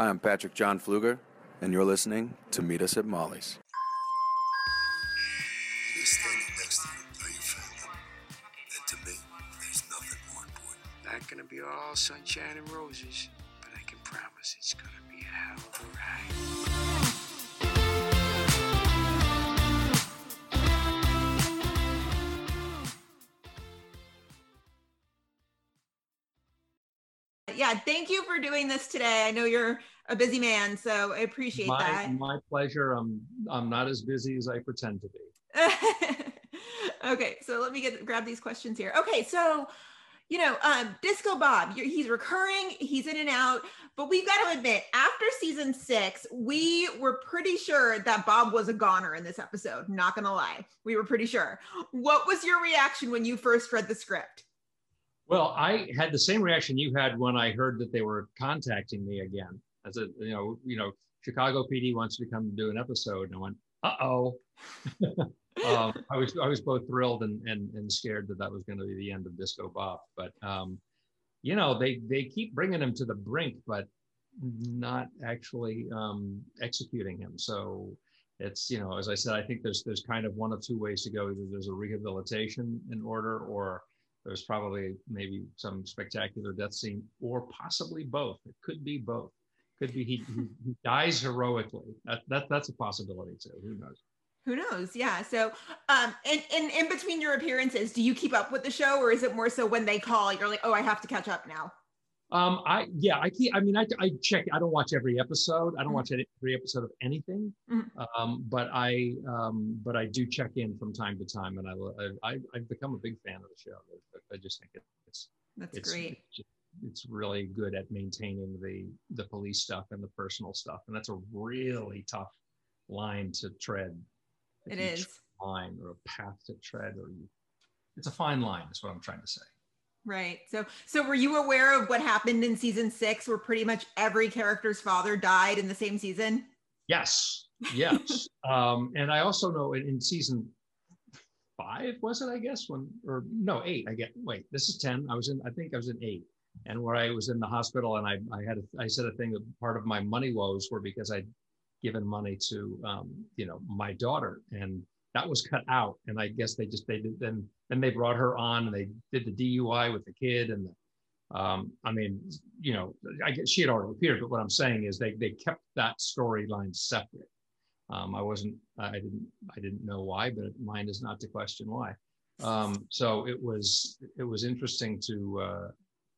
Hi, I'm Patrick John Flueger, and you're listening to Meet Us at Molly's. You're standing next to you, are you family? And to me, there's nothing more important. Not gonna be all sunshine and roses, but I can promise it's gonna be a hell of a ride. Yeah, thank you for doing this today. I know you're a busy man, so I appreciate my, that. my pleasure. I'm I'm not as busy as I pretend to be. okay, so let me get grab these questions here. Okay, so you know, um, Disco Bob, you're, he's recurring, he's in and out, but we've got to admit, after season six, we were pretty sure that Bob was a goner in this episode. Not gonna lie, we were pretty sure. What was your reaction when you first read the script? Well, I had the same reaction you had when I heard that they were contacting me again. As a you know, you know, Chicago PD wants to come do an episode, and I went, uh oh. um, I was I was both thrilled and and, and scared that that was going to be the end of Disco Bob. But um, you know, they they keep bringing him to the brink, but not actually um, executing him. So it's you know, as I said, I think there's there's kind of one of two ways to go. Either there's a rehabilitation in order, or there's probably maybe some spectacular death scene, or possibly both. It could be both. Could be he, he, dies heroically. That, that that's a possibility too. Who knows? Who knows? Yeah. So, um, and, and in between your appearances, do you keep up with the show, or is it more so when they call, you're like, oh, I have to catch up now? Um, I yeah, I keep. I mean, I, I check. I don't watch every episode. I don't Mhm. watch any, every episode of anything. Mhm. Um, but I um, but I do check in from time to time, and I I I've become a big fan of the show. I, I just think it's That's it's great. It's, it's really good at maintaining the the police stuff and the personal stuff, and that's a really tough line to tread. It is. Line or a path to tread, or you, it's a fine line. Is what I'm trying to say. Right. So, so were you aware of what happened in season six, where pretty much every character's father died in the same season? Yes, yes. um, and I also know in, in season five was it? I guess when or no eight. I get wait. This is ten. I was in. I think I was in eight, and where I was in the hospital, and I I had a, I said a thing that part of my money woes were because I'd given money to um, you know my daughter, and that was cut out. And I guess they just they did then then they brought her on and they did the DUI with the kid and the um, I mean, you know, I guess she had already appeared, but what I'm saying is they they kept that storyline separate. Um, I wasn't, I didn't, I didn't know why, but mine is not to question why. Um, so it was, it was interesting to uh,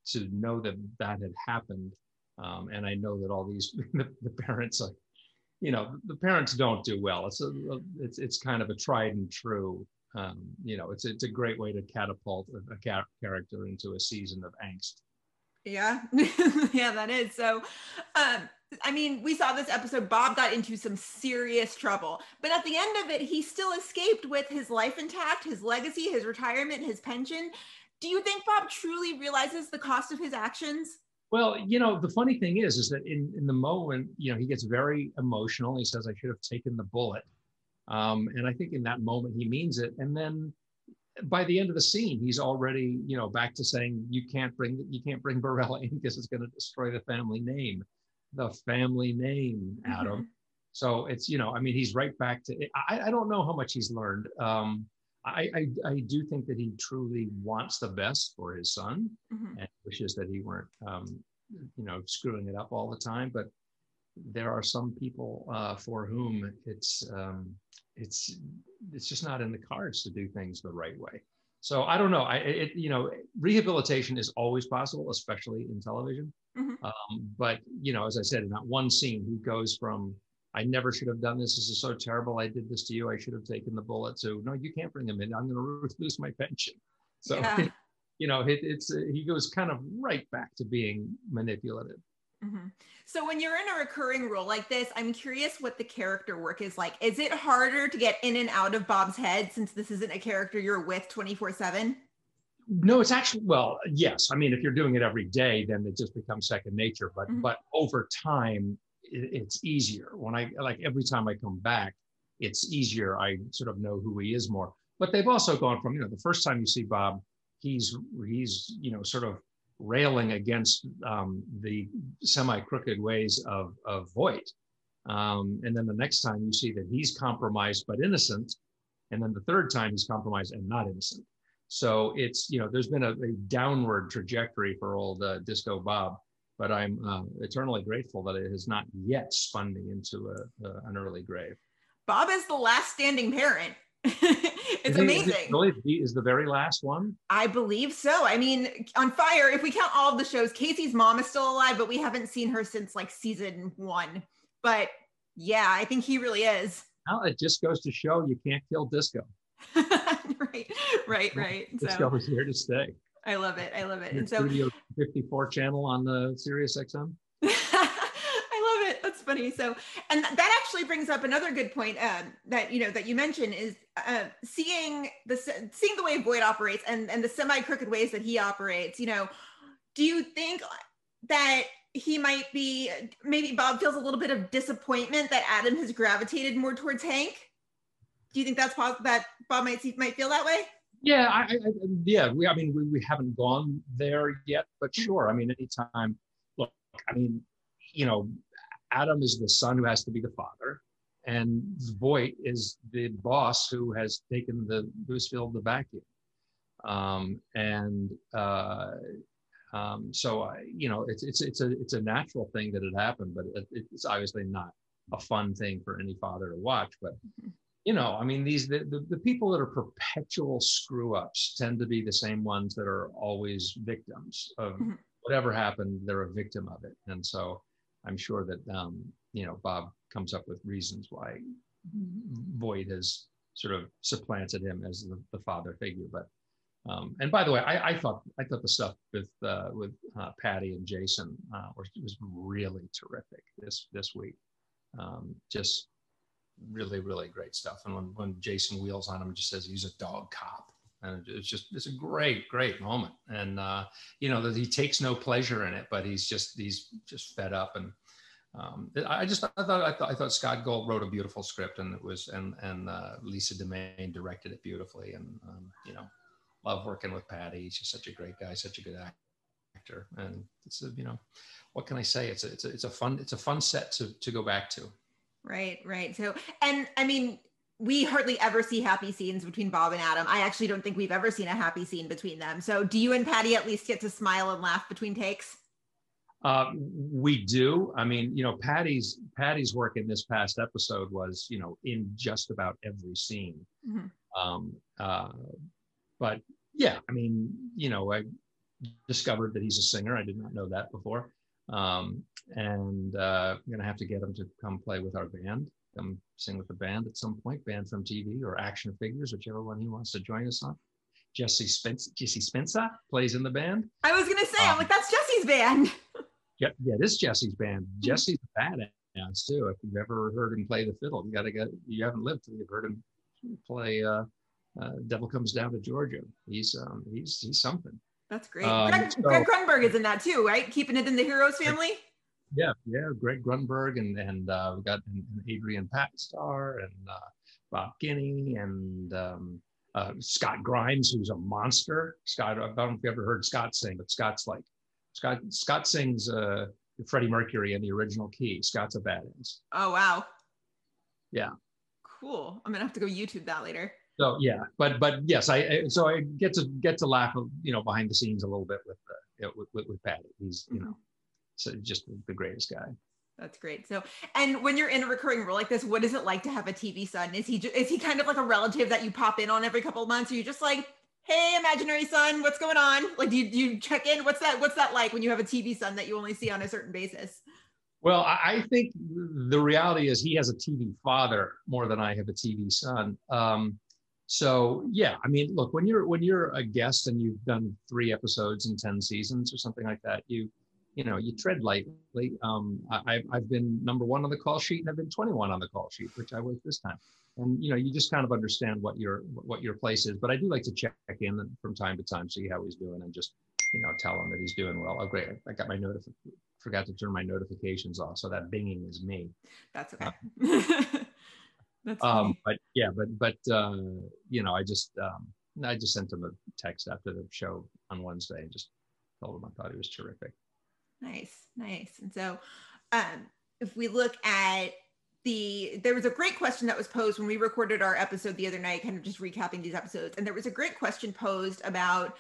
to know that that had happened, um, and I know that all these the, the parents are, you know, the parents don't do well. It's a, it's it's kind of a tried and true. Um, you know, it's it's a great way to catapult a, character into a season of angst. Yeah. yeah, that is. So, um, I mean, we saw this episode. Bob got into some serious trouble, but at the end of it, he still escaped with his life intact, his legacy, his retirement, his pension. Do you think Bob truly realizes the cost of his actions? Well, you know, the funny thing is, is that in, in the moment, you know, he gets very emotional. He says, I should have taken the bullet. Um, and I think in that moment he means it. And then by the end of the scene, he's already, you know, back to saying you can't bring you can't bring Barella in because it's going to destroy the family name. The family name, Adam. So it's, you know, I mean, he's right back to I, I don't know how much he's learned. Um, I, I, I do think that he truly wants the best for his son Mhm. and wishes that he weren't, um, you know, screwing it up all the time. But there are some people uh, for whom it's um, it's it's just not in the cards to do things the right way. So I don't know. I it, you know rehabilitation is always possible, especially in television. Mhm. Um, but you know, as I said, in that one scene, he goes from I never should have done this. This is so terrible. I did this to you. I should have taken the bullet. So no, you can't bring him in. I'm going to lose my pension. So Yeah. you know, it, it's uh, he goes kind of right back to being manipulative. Mhm. So when you're in a recurring role like this, I'm curious what the character work is like. Is it harder to get in and out of Bob's head since this isn't a character you're with 24 seven? No, it's actually well, yes. I mean, if you're doing it every day, then it just becomes second nature. But Mhm. but over time, it, it's easier. When I like every time I come back, it's easier. I sort of know who he is more. But they've also gone from you know the first time you see Bob, he's he's you know sort of railing against um, the semi crooked ways of, of Voight. Um, and then the next time you see that he's compromised but innocent. And then the third time he's compromised and not innocent. So it's, you know, there's been a, a downward trajectory for old uh, Disco Bob, but I'm uh, eternally grateful that it has not yet spun me into a, a, an early grave. Bob is the last standing parent. it's amazing. Is really is the very last one? I believe so. I mean, on Fire, if we count all of the shows, Casey's mom is still alive, but we haven't seen her since like season one. But yeah, I think he really is. Well, it just goes to show you can't kill disco. right, right, right. Disco so, is here to stay. I love it. I love it. and so, Studio 54 channel on the Sirius XM I love it. That's funny. So, and that actually brings up another good point um, that you know that you mentioned is uh, seeing the seeing the way Voight operates and and the semi crooked ways that he operates. You know, do you think that he might be maybe Bob feels a little bit of disappointment that Adam has gravitated more towards Hank? Do you think that's possible that Bob might see, might feel that way? Yeah, I, I, yeah. We, I mean, we, we haven't gone there yet, but mm-hmm. sure. I mean, anytime. Look, I mean, you know, Adam is the son who has to be the father, and Voight is the boss who has taken the who's filled the vacuum. Um, and uh, um, so I, you know, it's it's it's a it's a natural thing that it happened, but it, it's obviously not a fun thing for any father to watch. But you know, I mean, these the, the, the people that are perpetual screw ups tend to be the same ones that are always victims of mm-hmm. whatever happened. They're a victim of it, and so I'm sure that um, you know Bob comes up with reasons why Voight has sort of supplanted him as the, the father figure. But um, and by the way, I, I, thought I thought the stuff with uh, with uh, Patty and Jason uh, was, was really terrific this this week. Um, just really really great stuff. And when when Jason wheels on him, and just says he's a dog cop. And it's just it's a great great moment. And uh, you know that he takes no pleasure in it but he's just he's just fed up. And um, I just I thought, I thought I thought Scott Gold wrote a beautiful script and it was and and uh, Lisa Demaine directed it beautifully. And um, you know love working with Patty. He's just such a great guy such a good actor. And it's a you know what can I say? It's a it's a, it's a fun it's a fun set to to go back to right right so and I mean we hardly ever see happy scenes between Bob and Adam. I actually don't think we've ever seen a happy scene between them. So, do you and Patty at least get to smile and laugh between takes? Uh, we do. I mean, you know, Patty's Patty's work in this past episode was, you know, in just about every scene. Mm-hmm. Um, uh, but yeah, I mean, you know, I discovered that he's a singer. I did not know that before, um, and uh, I'm gonna have to get him to come play with our band come sing with the band at some point, band from TV or action figures, whichever one he wants to join us on. Jesse Spence, Jesse Spencer plays in the band. I was gonna say, um, I'm like, that's Jesse's band. yeah, yeah, this Jesse's band. Jesse's a badass too. If you've ever heard him play the fiddle, you gotta get. You haven't lived till you've heard him play. Uh, uh, Devil Comes Down to Georgia. He's um, he's he's something. That's great. Um, Greg, so, Greg Grunberg is in that too, right? Keeping it in the Heroes family. Yeah, yeah, Greg Grunberg and and uh, we got Adrian Pasdar and uh, Bob Guiney and um, uh, Scott Grimes, who's a monster. Scott, I don't know if you ever heard Scott sing, but Scott's like Scott. Scott sings uh, Freddie Mercury in the original key. Scott's a badass. Oh wow. Yeah. Cool. I'm gonna have to go YouTube that later. So yeah, but but yes, I so I get to get to laugh, you know, behind the scenes a little bit with uh, with, with, with Patty. He's you mm-hmm. know so just the greatest guy. That's great. So, and when you're in a recurring role like this, what is it like to have a TV son? Is he is he kind of like a relative that you pop in on every couple of months? Or you just like, hey, imaginary son, what's going on? Like, do you, do you check in? What's that? What's that like when you have a TV son that you only see on a certain basis? Well, I think the reality is he has a TV father more than I have a TV son. Um, so yeah, I mean, look, when you're when you're a guest and you've done three episodes in ten seasons or something like that, you you know, you tread lightly. Um, I, I've been number one on the call sheet, and I've been 21 on the call sheet, which I was this time. And you know, you just kind of understand what your what your place is. But I do like to check in from time to time, see how he's doing, and just you know, tell him that he's doing well. Oh, great! I got my notification. Forgot to turn my notifications off, so that binging is me. That's okay. That's um, but yeah, but but uh, you know, I just um, I just sent him a text after the show on Wednesday, and just told him I thought he was terrific. Nice, nice. And so, um, if we look at the, there was a great question that was posed when we recorded our episode the other night, kind of just recapping these episodes, and there was a great question posed about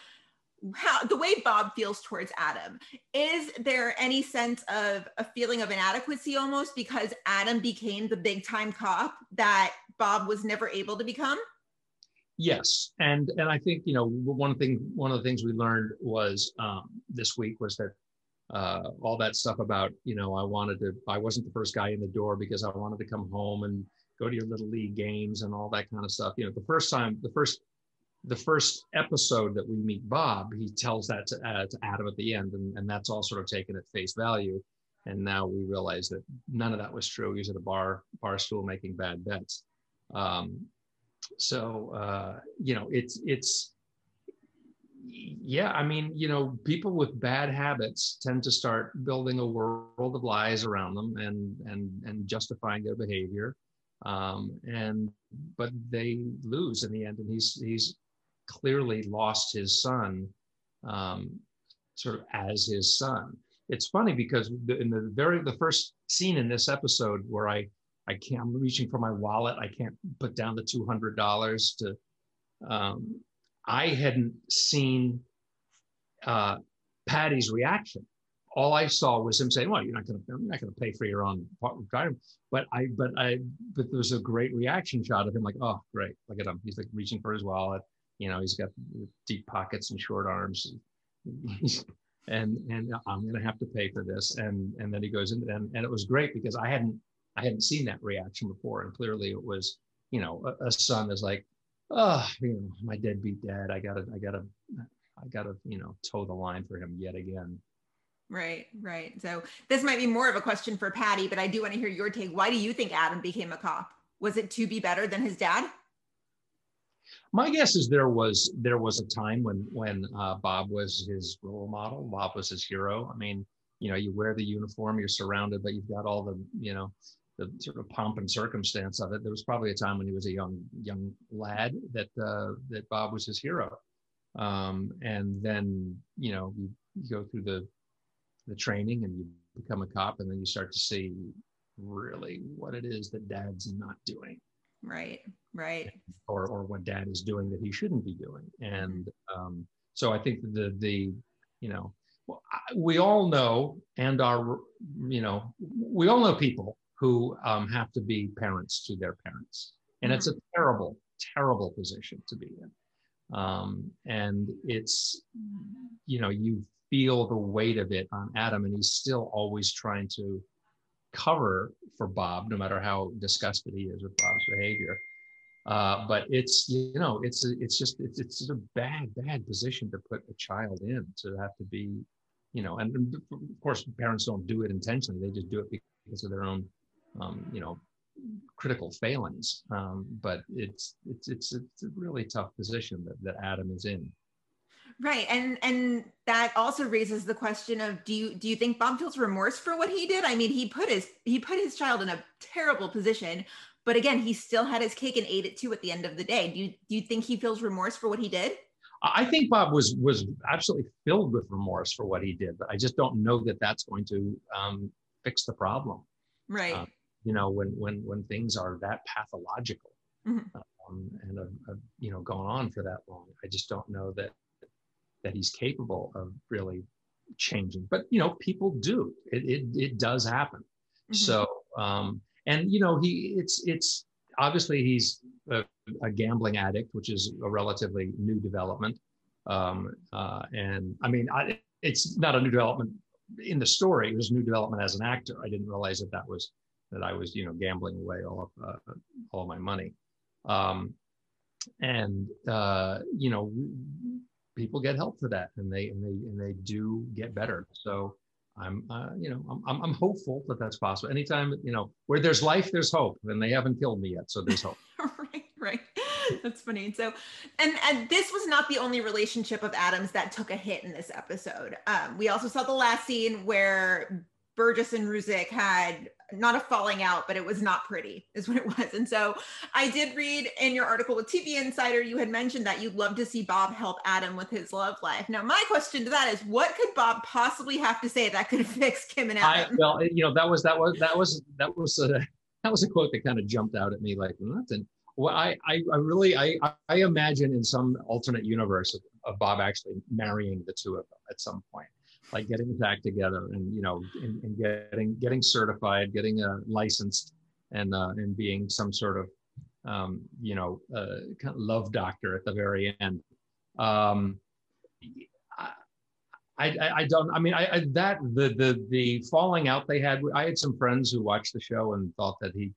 how the way Bob feels towards Adam. Is there any sense of a feeling of inadequacy almost because Adam became the big time cop that Bob was never able to become? Yes, and and I think you know one thing one of the things we learned was um, this week was that uh, all that stuff about you know I wanted to I wasn't the first guy in the door because I wanted to come home and go to your little league games and all that kind of stuff. You know, the first time the first the first episode that we meet Bob, he tells that to, uh, to Adam at the end, and, and that's all sort of taken at face value. And now we realize that none of that was true. He was at a bar bar stool making bad bets. Um, so uh, you know, it's it's yeah. I mean, you know, people with bad habits tend to start building a world of lies around them and and and justifying their behavior. Um, and but they lose in the end, and he's he's clearly lost his son um, sort of as his son. It's funny because in the very the first scene in this episode where I I can't I'm reaching for my wallet I can't put down the two hundred dollars to um, I hadn't seen uh, Paddy's reaction. All I saw was him saying, "Well, you're not going to, you're not going to pay for your own drive." But I, but I, but there was a great reaction shot of him, like, "Oh, great! Look at him! He's like reaching for his wallet you know he's got deep pockets and short arms and and i'm going to have to pay for this and and then he goes in and, and it was great because i hadn't i hadn't seen that reaction before and clearly it was you know a, a son is like oh you know my deadbeat dad i gotta i gotta i gotta you know toe the line for him yet again Right, right. So this might be more of a question for Patty, but I do want to hear your take. Why do you think Adam became a cop? Was it to be better than his dad? My guess is there was there was a time when when uh, Bob was his role model. Bob was his hero. I mean, you know, you wear the uniform, you're surrounded, but you've got all the you know the sort of pomp and circumstance of it. There was probably a time when he was a young young lad that uh, that Bob was his hero. Um, and then you know you, you go through the the training and you become a cop, and then you start to see really what it is that Dad's not doing. Right right. Or or what dad is doing that he shouldn't be doing. And um, so i think the the you know we all know and are you know we all know people who um, have to be parents to their parents. And mm-hmm. it's a terrible terrible position to be in. Um, and it's you know you feel the weight of it on adam and he's still always trying to cover for bob no matter how disgusted he is with bob's behavior. Uh, but it's you know it's it's just it's it's a bad bad position to put a child in to have to be you know and, of course parents don't do it intentionally. They just do it because of their own um, you know critical failings. Um, but it's it's it's it's a really tough position that, that adam is in right and and that also raises the question of do you do you think bob feels remorse for what he did i mean he put his he put his child in a terrible position but again, he still had his cake and ate it too at the end of the day. Do you do you think he feels remorse for what he did? I think Bob was was absolutely filled with remorse for what he did, but I just don't know that that's going to um, fix the problem. Right. Uh, you know, when when when things are that pathological mm-hmm. um, and a, a, you know going on for that long, I just don't know that that he's capable of really changing. But you know, people do. It it, it does happen. Mm-hmm. So um, and you know he it's it's obviously he's a, a gambling addict which is a relatively new development um, uh, and i mean I, it's not a new development in the story it was a new development as an actor i didn't realize that that was that i was you know gambling away all of uh, all of my money um, and uh, you know people get help for that and they and they and they do get better so I'm, uh, you know, I'm, I'm hopeful that that's possible. Anytime, you know, where there's life, there's hope, and they haven't killed me yet, so there's hope. right, right. That's funny. So, and and this was not the only relationship of Adams that took a hit in this episode. Um, we also saw the last scene where Burgess and Ruzek had not a falling out, but it was not pretty, is what it was. And so I did read in your article with TV Insider, you had mentioned that you'd love to see Bob help Adam with his love life. Now, my question to that is, what could Bob possibly have to say that could fix Kim and I, Adam? well, you know, that was that was that was that was a, that was a quote that kind of jumped out at me like nothing. Well, I, I, I really, I, I imagine in some alternate universe of, of Bob actually marrying the two of them at some point, like getting back together and you know, and, and getting getting certified, getting uh, licensed, and uh, and being some sort of, um, you know, uh, kind of love doctor at the very end. Um, I, I, I don't. I mean, I, I that the the the falling out they had. I had some friends who watched the show and thought that he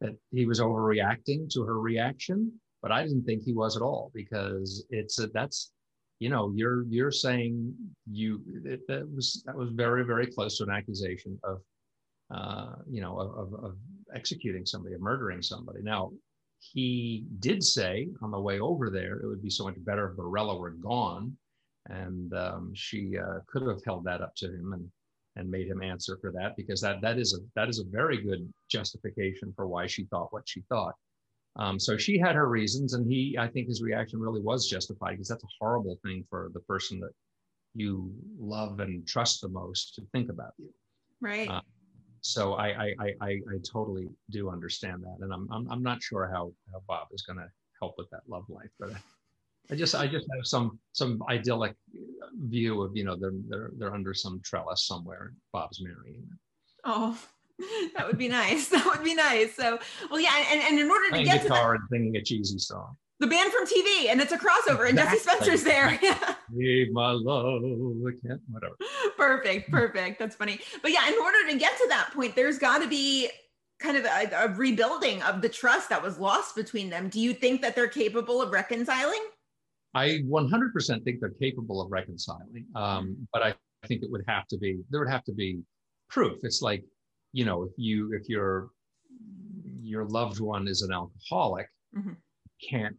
that he was overreacting to her reaction, but I didn't think he was at all because it's a, that's you know you're you're saying you it, that was that was very very close to an accusation of uh, you know of, of, executing somebody of murdering somebody. Now he did say on the way over there it would be so much better if Barella were gone and um, she uh, could have held that up to him and and made him answer for that because that that is a that is a very good justification for why she thought what she thought. Um, so she had her reasons, and he I think his reaction really was justified because that's a horrible thing for the person that you love and trust the most to think about you. Right. Uh, so I I, I I I totally do understand that, and I'm I'm, I'm not sure how, how Bob is going to help with that love life, but. I just I just have some some idyllic view of you know they're they're they're under some trellis somewhere. Bob's marrying. oh, that would be nice. That would be nice. So, well, yeah, and, and in order to Playing get to that, guitar and singing a cheesy song. the band from TV, and it's a crossover, and Jesse Spencer's there. Yeah. Leave my love, I can't, whatever. perfect, perfect. That's funny. But yeah, in order to get to that point, there's got to be kind of a, a rebuilding of the trust that was lost between them. Do you think that they're capable of reconciling? I 100% think they're capable of reconciling, um, but I think it would have to be there would have to be proof. It's like, you know, if you if your your loved one is an alcoholic, Mhm. can't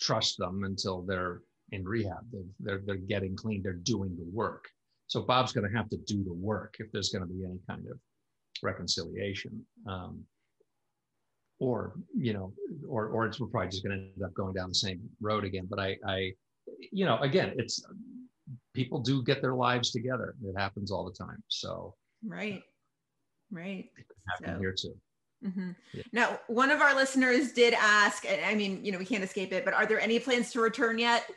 trust them until they're in rehab. They're, they're they're getting clean. They're doing the work. So Bob's going to have to do the work if there's going to be any kind of reconciliation. Um, or you know, or or it's we're probably just going to end up going down the same road again. But I, I, you know, again, it's people do get their lives together. It happens all the time. So Right, right. happen So- here too. Mhm. Yeah. Now, one of our listeners did ask, and I mean, you know, we can't escape it, but are there any plans to return yet?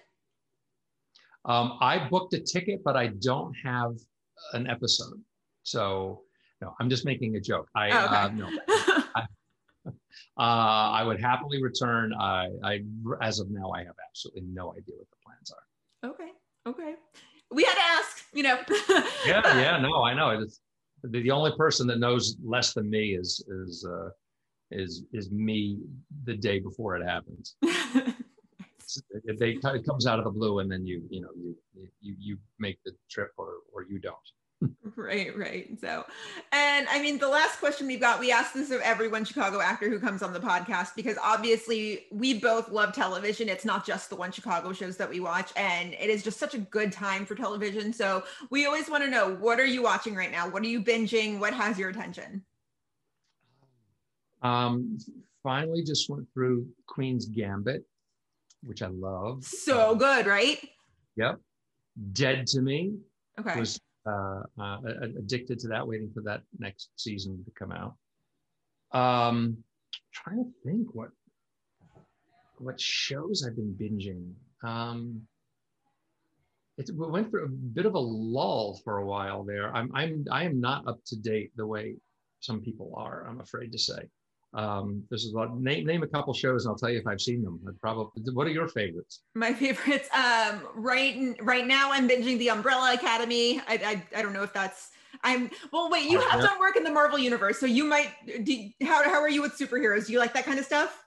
Um, I booked a ticket, but I don't have an episode. So no, I'm just making a joke. I Oh, okay. uh, no, uh, I would happily return. I, I as of now, I have absolutely no idea what the plans are. okay, okay. We had to ask, you know. Yeah, yeah, no, I know. It's, the, the only person that knows less than me is is uh, is is me the day before it happens. It, they, it comes out of the blue, and then you you know you you you make the trip, or or you don't. Right, right. So, and I mean, the last question we've got, we ask this of everyone Chicago actor who comes on the podcast because obviously we both love television. It's not just the one Chicago shows that we watch, and it is just such a good time for television. So, we always want to know what are you watching right now? What are you binging? What has your attention? Um, finally, just went through Queen's Gambit, which I love. So good, right? Yep. Dead to Me Okay. was uh, uh, addicted to that, waiting for that next season to come out. Um, trying to think what what shows I've been binging. Um, it went through a bit of a lull for a while there. I'm I'm I am not up to date the way some people are. I'm afraid to say. Um, there's a lot. Name name a couple shows, and I'll tell you if I've seen them. I'd probably. What are your favorites? My favorites. Um, right right now, I'm binging the Umbrella Academy. I I, I don't know if that's. I'm well. Wait, you Oh, have yeah. done work in the Marvel universe, so you might. Do, how how are you with superheroes? Do you like that kind of stuff?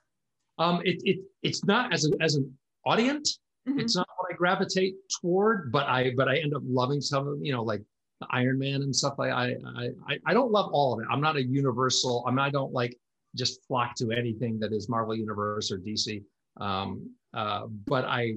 Um, it, it it's not as a, as an audience. Mhm. It's not what I gravitate toward, but I but I end up loving some of you know like Iron Man and stuff. I I I I don't love all of it. I'm not a universal. I'm I don't like just flock to anything that is Marvel Universe or DC. Um, uh, but I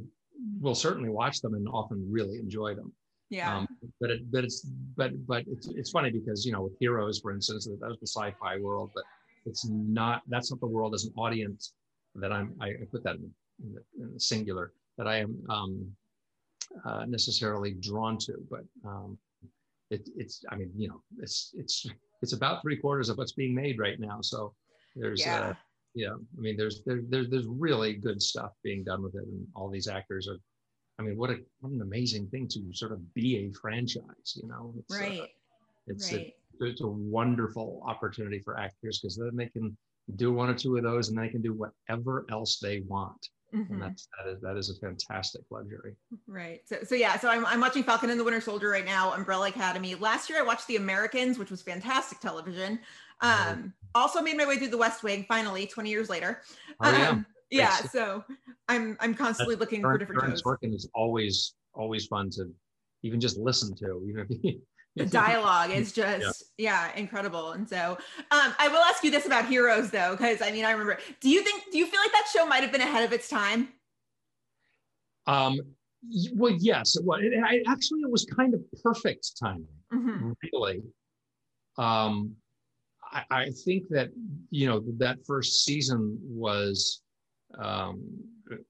will certainly watch them and often really enjoy them. Yeah. Um, but it, but it's but but it's it's funny because you know with Heroes, for instance, that was the sci-fi world, but it's not that's not the world as an audience that I'm I, I put that in, in, the, in the singular that I am um, uh, necessarily drawn to, but um, it, it's I mean you know it's it's it's about three quarters of what's being made right now, so there's Yeah. uh, yeah I mean there's there, there there's really good stuff being done with it, and all these actors are. I mean, what a what an amazing thing to sort of be a franchise, you know? It's, uh, right. a, right. it's a wonderful opportunity for actors because then they can do one or two of those and they can do whatever else they want Mhm. and that's that is that is a fantastic luxury Right. So, so yeah. So I'm, I'm watching Falcon and the Winter Soldier right now. Umbrella Academy. Last year I watched The Americans, which was fantastic television. Um, also made my way through The West Wing. Finally, 20 years later. oh yeah Um, yeah. So I'm I'm constantly looking for different Aaron shows. Sorkin is always always fun to even just listen to even if he, The dialogue is just yeah. incredible. And so um, I will ask you this about Heroes though, because I mean I remember. Do you think? Do you feel like that show might have been ahead of its time? um well yes it was it, I, actually it was kind of perfect timing Mhm. really um I, I think that you know that first season was um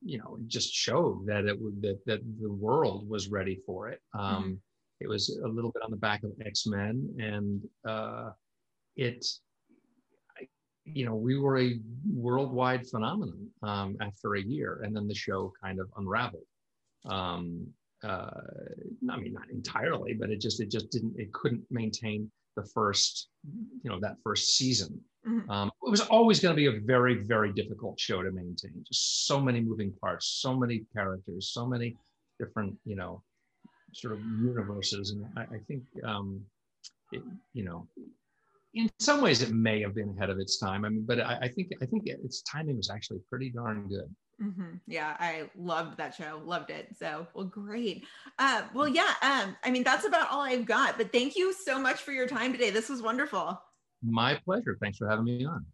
you know just showed that it would that, that the world was ready for it. Um it was a little bit on the back of x-men and uh it you know we were a worldwide phenomenon um after a year and then the show kind of unraveled. Um uh i mean not entirely but it just it just didn't it couldn't maintain the first you know that first season. Mhm. um, it was always going to be a very very difficult show to maintain. Just so many moving parts so many characters so many different you know sort of universes. And i, I think um it, you know in some ways it may have been ahead of its time. I mean but i, I think i think its timing was actually pretty darn good hmm Yeah, I loved that show. Loved it. So, well, great. Uh, well, yeah. Um, I mean, that's about all I've got. But thank you so much for your time today. This was wonderful. my pleasure thanks for having me on